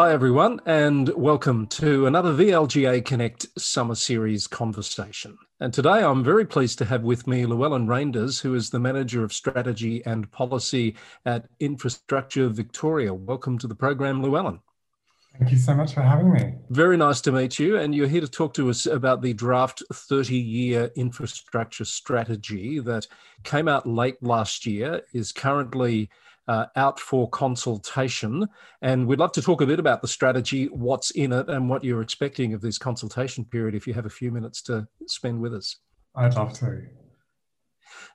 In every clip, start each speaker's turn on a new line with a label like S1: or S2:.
S1: Hi, everyone, and welcome to another VLGA Connect Summer Series conversation. And today I'm very pleased to have with me Llewellyn Reinders, who is the Manager of Strategy and Policy at Infrastructure Victoria. Welcome to the program, Llewellyn.
S2: Thank you so much for having me.
S1: Very nice to meet you. And you're here to talk to us about the draft 30 year infrastructure strategy that came out late last year, is currently uh, out for consultation. And we'd love to talk a bit about the strategy, what's in it, and what you're expecting of this consultation period if you have a few minutes to spend with us.
S2: I'd love to.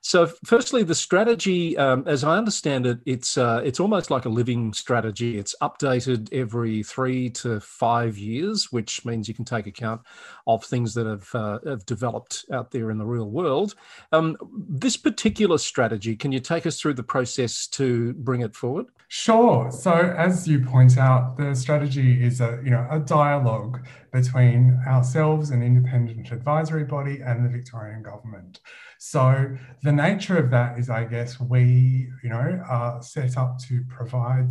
S1: So, firstly, the strategy, um, as I understand it, it's uh, it's almost like a living strategy. It's updated every three to five years, which means you can take account of things that have uh, have developed out there in the real world. Um, this particular strategy, can you take us through the process to bring it forward?
S2: Sure. So, as you point out, the strategy is a you know a dialogue between ourselves, an independent advisory body, and the Victorian government. So the nature of that is, I guess, we, you know, are set up to provide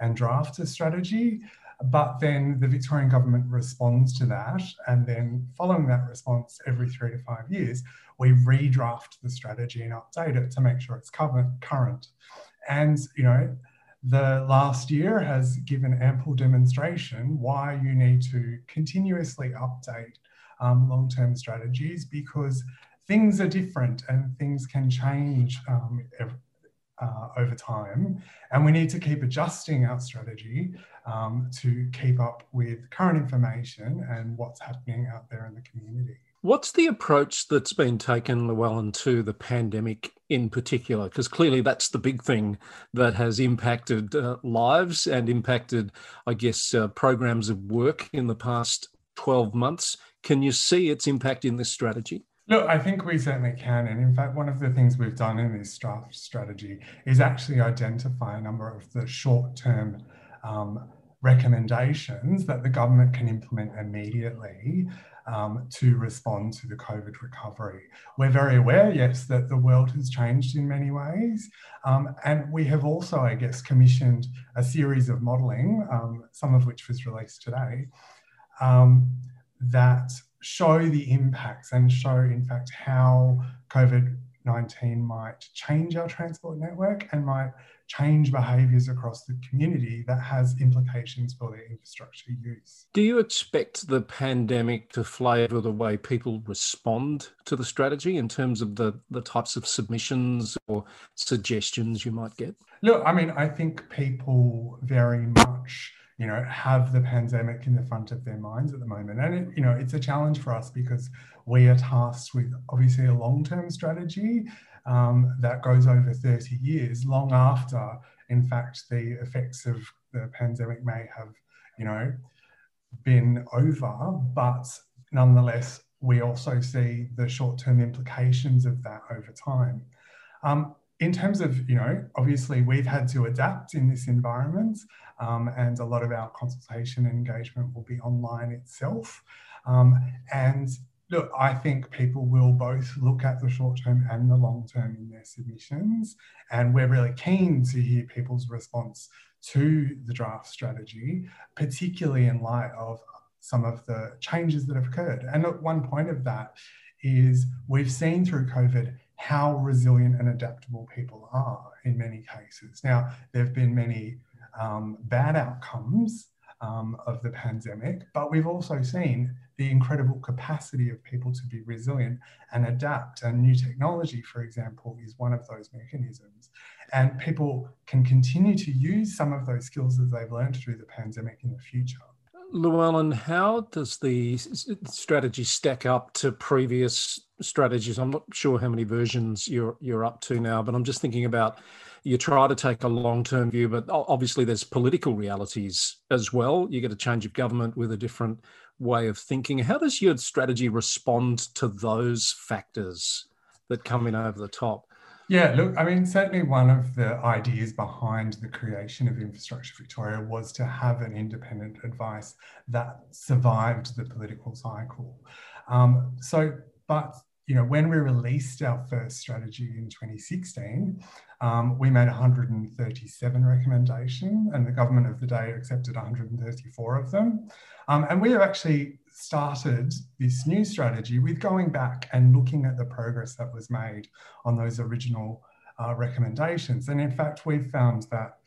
S2: and draft a strategy, but then the Victorian government responds to that, and then following that response, every three to five years, we redraft the strategy and update it to make sure it's current. And you know, the last year has given ample demonstration why you need to continuously update um, long-term strategies because things are different and things can change um, uh, over time. And we need to keep adjusting our strategy um, to keep up with current information and what's happening out there in the community.
S1: What's the approach that's been taken, Llewellyn, to the pandemic in particular? Because clearly that's the big thing that has impacted uh, lives and impacted, I guess, uh, programs of work in the past 12 months. Can you see its impact in this strategy?
S2: Look, I think we certainly can. And in fact, one of the things we've done in this draft strategy is actually identify a number of the short term um, recommendations that the government can implement immediately um, to respond to the COVID recovery. We're very aware, yes, that the world has changed in many ways. Um, and we have also, I guess, commissioned a series of modelling, um, some of which was released today, um, that show the impacts and show, in fact, how COVID 19 might change our transport network and might change behaviours across the community that has implications for their infrastructure use.
S1: Do you expect the pandemic to flavour the way people respond to the strategy in terms of the, the types of submissions or suggestions you might get?
S2: Look, I mean, I think people very much you know, have the pandemic in the front of their minds at the moment. And, it, you know, it's a challenge for us because we are tasked with obviously a long term strategy um, that goes over 30 years, long after, in fact, the effects of the pandemic may have, you know, been over. But nonetheless, we also see the short term implications of that over time. Um, in terms of, you know, obviously we've had to adapt in this environment um, and a lot of our consultation and engagement will be online itself. Um, and look, I think people will both look at the short term and the long term in their submissions. And we're really keen to hear people's response to the draft strategy, particularly in light of some of the changes that have occurred. And at one point of that is we've seen through COVID how resilient and adaptable people are in many cases. Now, there have been many um, bad outcomes um, of the pandemic, but we've also seen the incredible capacity of people to be resilient and adapt. And new technology, for example, is one of those mechanisms. And people can continue to use some of those skills that they've learned through the pandemic in the future.
S1: Llewellyn, how does the strategy stack up to previous strategies? I'm not sure how many versions you're you're up to now, but I'm just thinking about you try to take a long-term view, but obviously there's political realities as well. You get a change of government with a different way of thinking. How does your strategy respond to those factors that come in over the top?
S2: Yeah, look, I mean, certainly one of the ideas behind the creation of Infrastructure Victoria was to have an independent advice that survived the political cycle. Um, so, but you know, when we released our first strategy in 2016, um, we made 137 recommendations, and the government of the day accepted 134 of them. Um, and we have actually started this new strategy with going back and looking at the progress that was made on those original uh, recommendations. And in fact, we've found that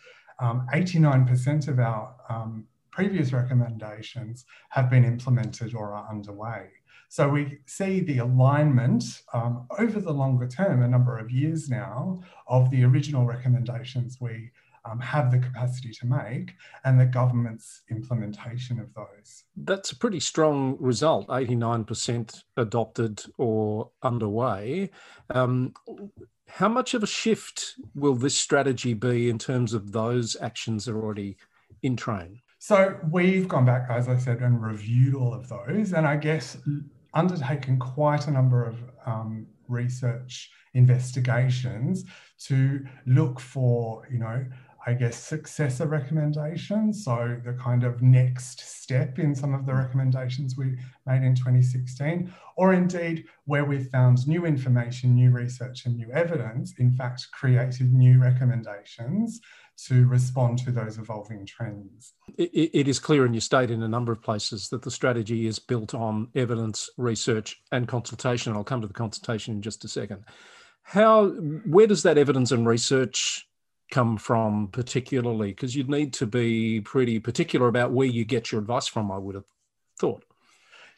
S2: 89% um, of our um, previous recommendations have been implemented or are underway. So we see the alignment um, over the longer term, a number of years now, of the original recommendations we um, have the capacity to make and the government's implementation of those.
S1: That's a pretty strong result 89% adopted or underway. Um, how much of a shift will this strategy be in terms of those actions that are already in train?
S2: So we've gone back, as I said, and reviewed all of those, and I guess undertaken quite a number of um, research investigations to look for, you know, I guess, successor recommendations. So the kind of next step in some of the recommendations we made in 2016, or indeed where we found new information, new research, and new evidence, in fact, created new recommendations to respond to those evolving trends.
S1: it, it is clear, and you state in a number of places, that the strategy is built on evidence, research, and consultation. I'll come to the consultation in just a second. How, where does that evidence and research come from particularly? Because you'd need to be pretty particular about where you get your advice from, I would have thought.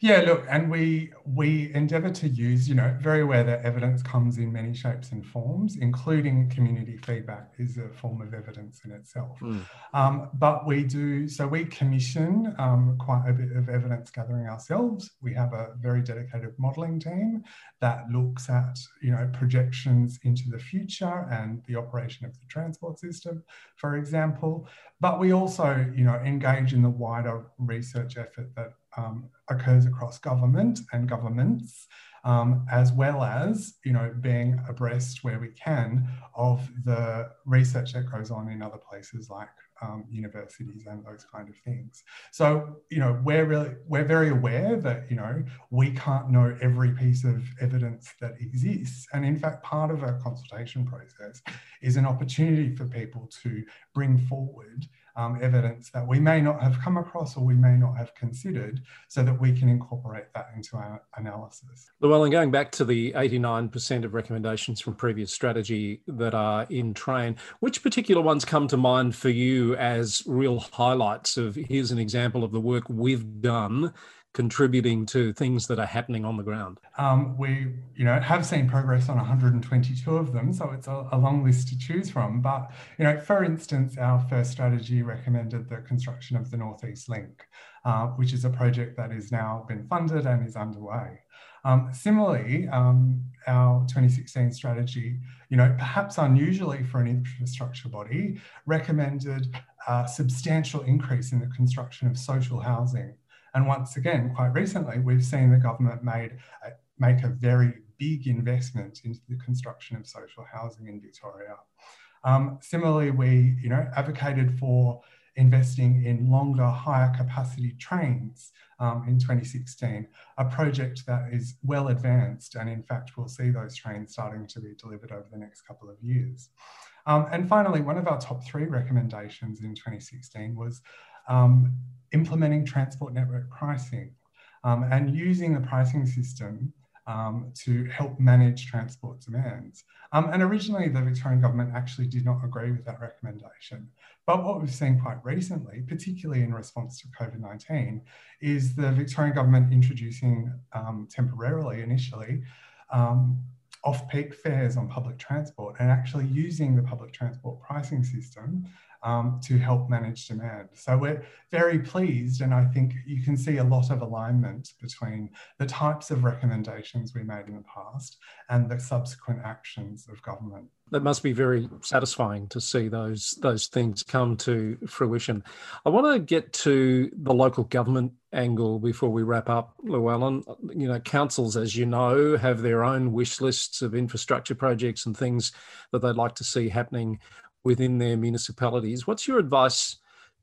S2: Yeah, look, and we we endeavour to use, you know, very aware that evidence comes in many shapes and forms, including community feedback is a form of evidence in itself. Mm. Um, but we do so we commission um, quite a bit of evidence gathering ourselves. We have a very dedicated modelling team that looks at, you know, projections into the future and the operation of the transport system, for example. But we also, you know, engage in the wider research effort that um, occurs across government and governments, um, as well as you know being abreast where we can of the research that goes on in other places like um, universities and those kind of things. So you know we're really we're very aware that you know we can't know every piece of evidence that exists, and in fact part of our consultation process is an opportunity for people to bring forward um, evidence that we may not have come across or we may not have considered so that we can incorporate that into our analysis.
S1: Llewellyn, going back to the 89% of recommendations from previous strategy that are in train, which particular ones come to mind for you as real highlights of here's an example of the work we've done contributing to things that are happening on the ground?
S2: Um, we, you know, have seen progress on 122 of them, so it's a, a, long list to choose from. But, you know, for instance, our first strategy recommended the construction of the Northeast Link, uh, which is a project that is now been funded and is underway. Um, similarly, um, our 2016 strategy, you know, perhaps unusually for an infrastructure body, recommended a substantial increase in the construction of social housing and once again, quite recently, we've seen the government made make a very big investment into the construction of social housing in Victoria. Um, similarly, we you know advocated for investing in longer, higher capacity trains um, in 2016, a project that is well advanced, and in fact, we'll see those trains starting to be delivered over the next couple of years. Um, and finally, one of our top three recommendations in 2016 was um, implementing transport network pricing um, and using the pricing system um, to help manage transport demands. Um, and originally, the Victorian government actually did not agree with that recommendation. But what we've seen quite recently, particularly in response to COVID 19, is the Victorian government introducing um, temporarily, initially, um, off peak fares on public transport and actually using the public transport pricing system um, to help manage demand. So we're very pleased, and I think you can see a lot of alignment between the types of recommendations we made in the past and the subsequent actions of government.
S1: That must be very satisfying to see those those things come to fruition. I want to get to the local government angle before we wrap up, Llewellyn. You know, councils, as you know, have their own wish lists of infrastructure projects and things that they'd like to see happening within their municipalities. What's your advice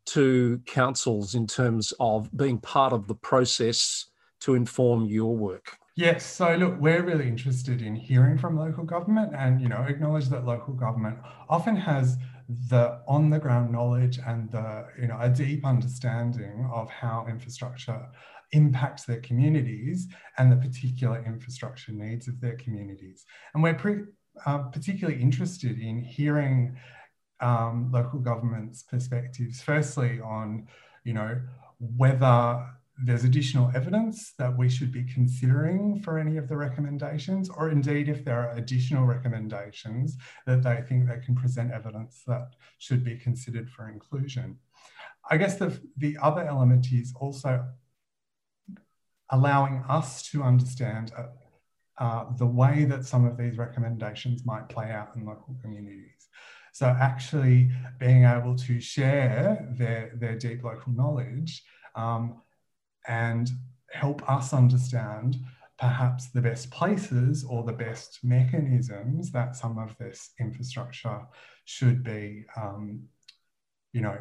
S1: to councils in terms of being part of the process to inform your work?
S2: Yes, so look, we're really interested in hearing from local government and, you know, acknowledge that local government often has the on the ground knowledge and the, you know, a deep understanding of how infrastructure impacts their communities and the particular infrastructure needs of their communities. And we're pre- uh, particularly interested in hearing um, local government's perspectives, firstly on, you know, whether there's additional evidence that we should be considering for any of the recommendations, or indeed if there are additional recommendations that they think they can present evidence that should be considered for inclusion. I guess the, the other element is also allowing us to understand uh, uh, the way that some of these recommendations might play out in local communities. So actually being able to share their, their deep local knowledge um, and help us understand perhaps the best places or the best mechanisms that some of this infrastructure should be, um, you know,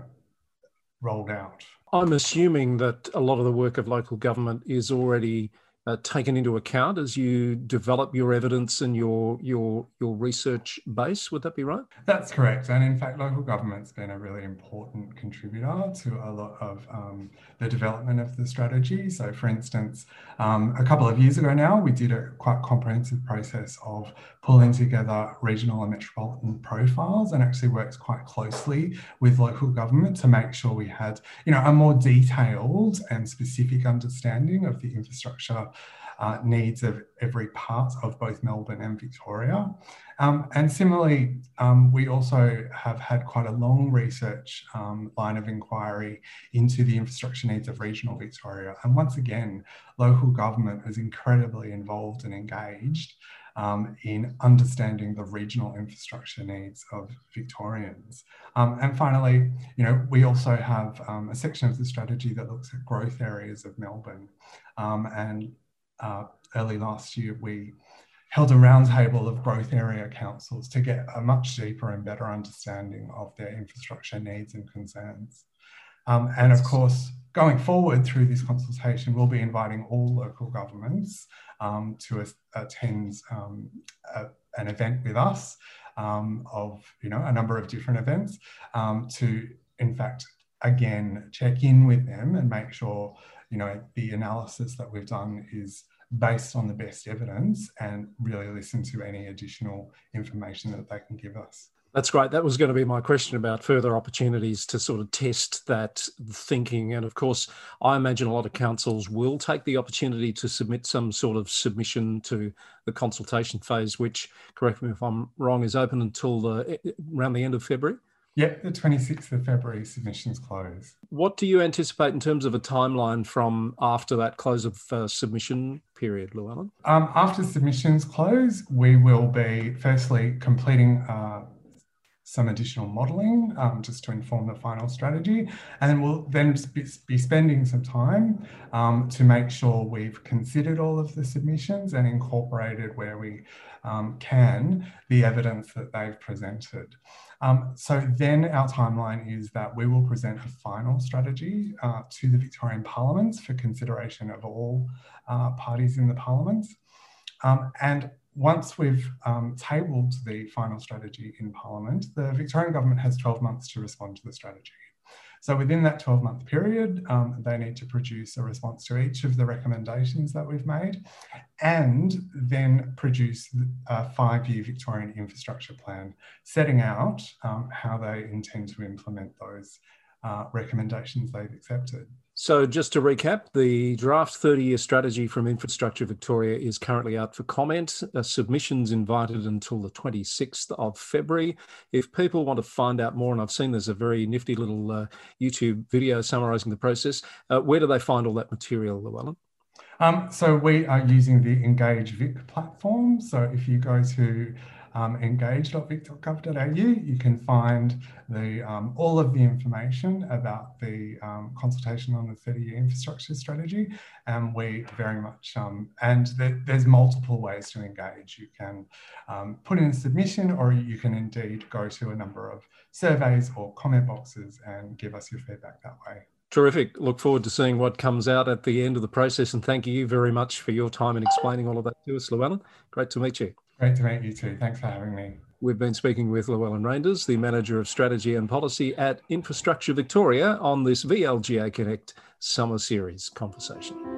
S2: rolled out.
S1: I'm assuming that a lot of the work of local government is already uh, taken into account as you develop your evidence and your your your research base. Would that be right?
S2: That's correct. And in fact, local government's been a really important contributor to a lot of um, the development of the strategy. So, for instance, um, a couple of years ago now, we did a quite comprehensive process of pulling together regional and metropolitan profiles, and actually worked quite closely with local government to make sure we had, you know, a more detailed and specific understanding of the infrastructure uh, needs of every part of both Melbourne and Victoria. Um, and similarly, um, we also have had quite a long research um, line of inquiry into the infrastructure needs of regional Victoria. And once again, local government is incredibly involved and engaged um, in understanding the regional infrastructure needs of Victorians. Um, and finally, you know, we also have um, a section of the strategy that looks at growth areas of Melbourne. And uh, early last year, we held a roundtable of growth area councils to get a much deeper and better understanding of their infrastructure needs and concerns. Um, and of course, going forward through this consultation, we'll be inviting all local governments um, to attend um, a, an event with us um, of you know a number of different events um, to in fact again check in with them and make sure you know the analysis that we've done is based on the best evidence and really listen to any additional information that they can give us.
S1: That's great. That was going to be my question about further opportunities to sort of test that thinking. And of course, I imagine a lot of councils will take the opportunity to submit some sort of submission to the consultation phase, which, correct me if I'm wrong, is open until the, eh, around the end of February.
S2: Yeah, the 26th of February submissions close.
S1: What do you anticipate in terms of a timeline from after that close of uh, submission period, Llewellyn?
S2: Um, after submissions close, we will be firstly completing uh, some additional modeling um, just to inform the final strategy. And we'll then be spending some time um, to make sure we've considered all of the submissions and incorporated where we um, can the evidence that they've presented. Um, so then our timeline is that we will present a final strategy uh, to the Victorian Parliaments for consideration of all uh, parties in the Parliaments. Um, and once we've um, tabled the final strategy in Parliament, the Victorian Government has 12 months to respond to the strategy. So within that 12 month period, um, they need to produce a response to each of the recommendations that we've made and then produce a five year Victorian infrastructure plan, setting out um, how they intend to implement those uh, recommendations they've accepted.
S1: So, just to recap, the draft 30 year strategy from Infrastructure Victoria is currently out for comment. Submissions invited until the 26th of February. If people want to find out more, and I've seen there's a very nifty little uh, YouTube video summarising the process, uh, where do they find all that material, Llewellyn?
S2: Um, so, we are using the Engage Vic platform. So, if you go to um, engage.vic.gov.au, you can find the, um, all of the information about the um, consultation on the 30-year infrastructure strategy. And we very much, um, and there, there's multiple ways to engage. You can um, put in a submission or you can indeed go to a number of surveys or comment boxes and give us your feedback that way.
S1: Terrific. Look forward to seeing what comes out at the end of the process. And thank you very much for your time in explaining all of that to us, Llewellyn. Great to meet you.
S2: Great to meet you too. Thanks for having me.
S1: We've been speaking with Llewellyn Reinders, the Manager of Strategy and Policy at Infrastructure Victoria, on this VLGA Connect Summer Series conversation.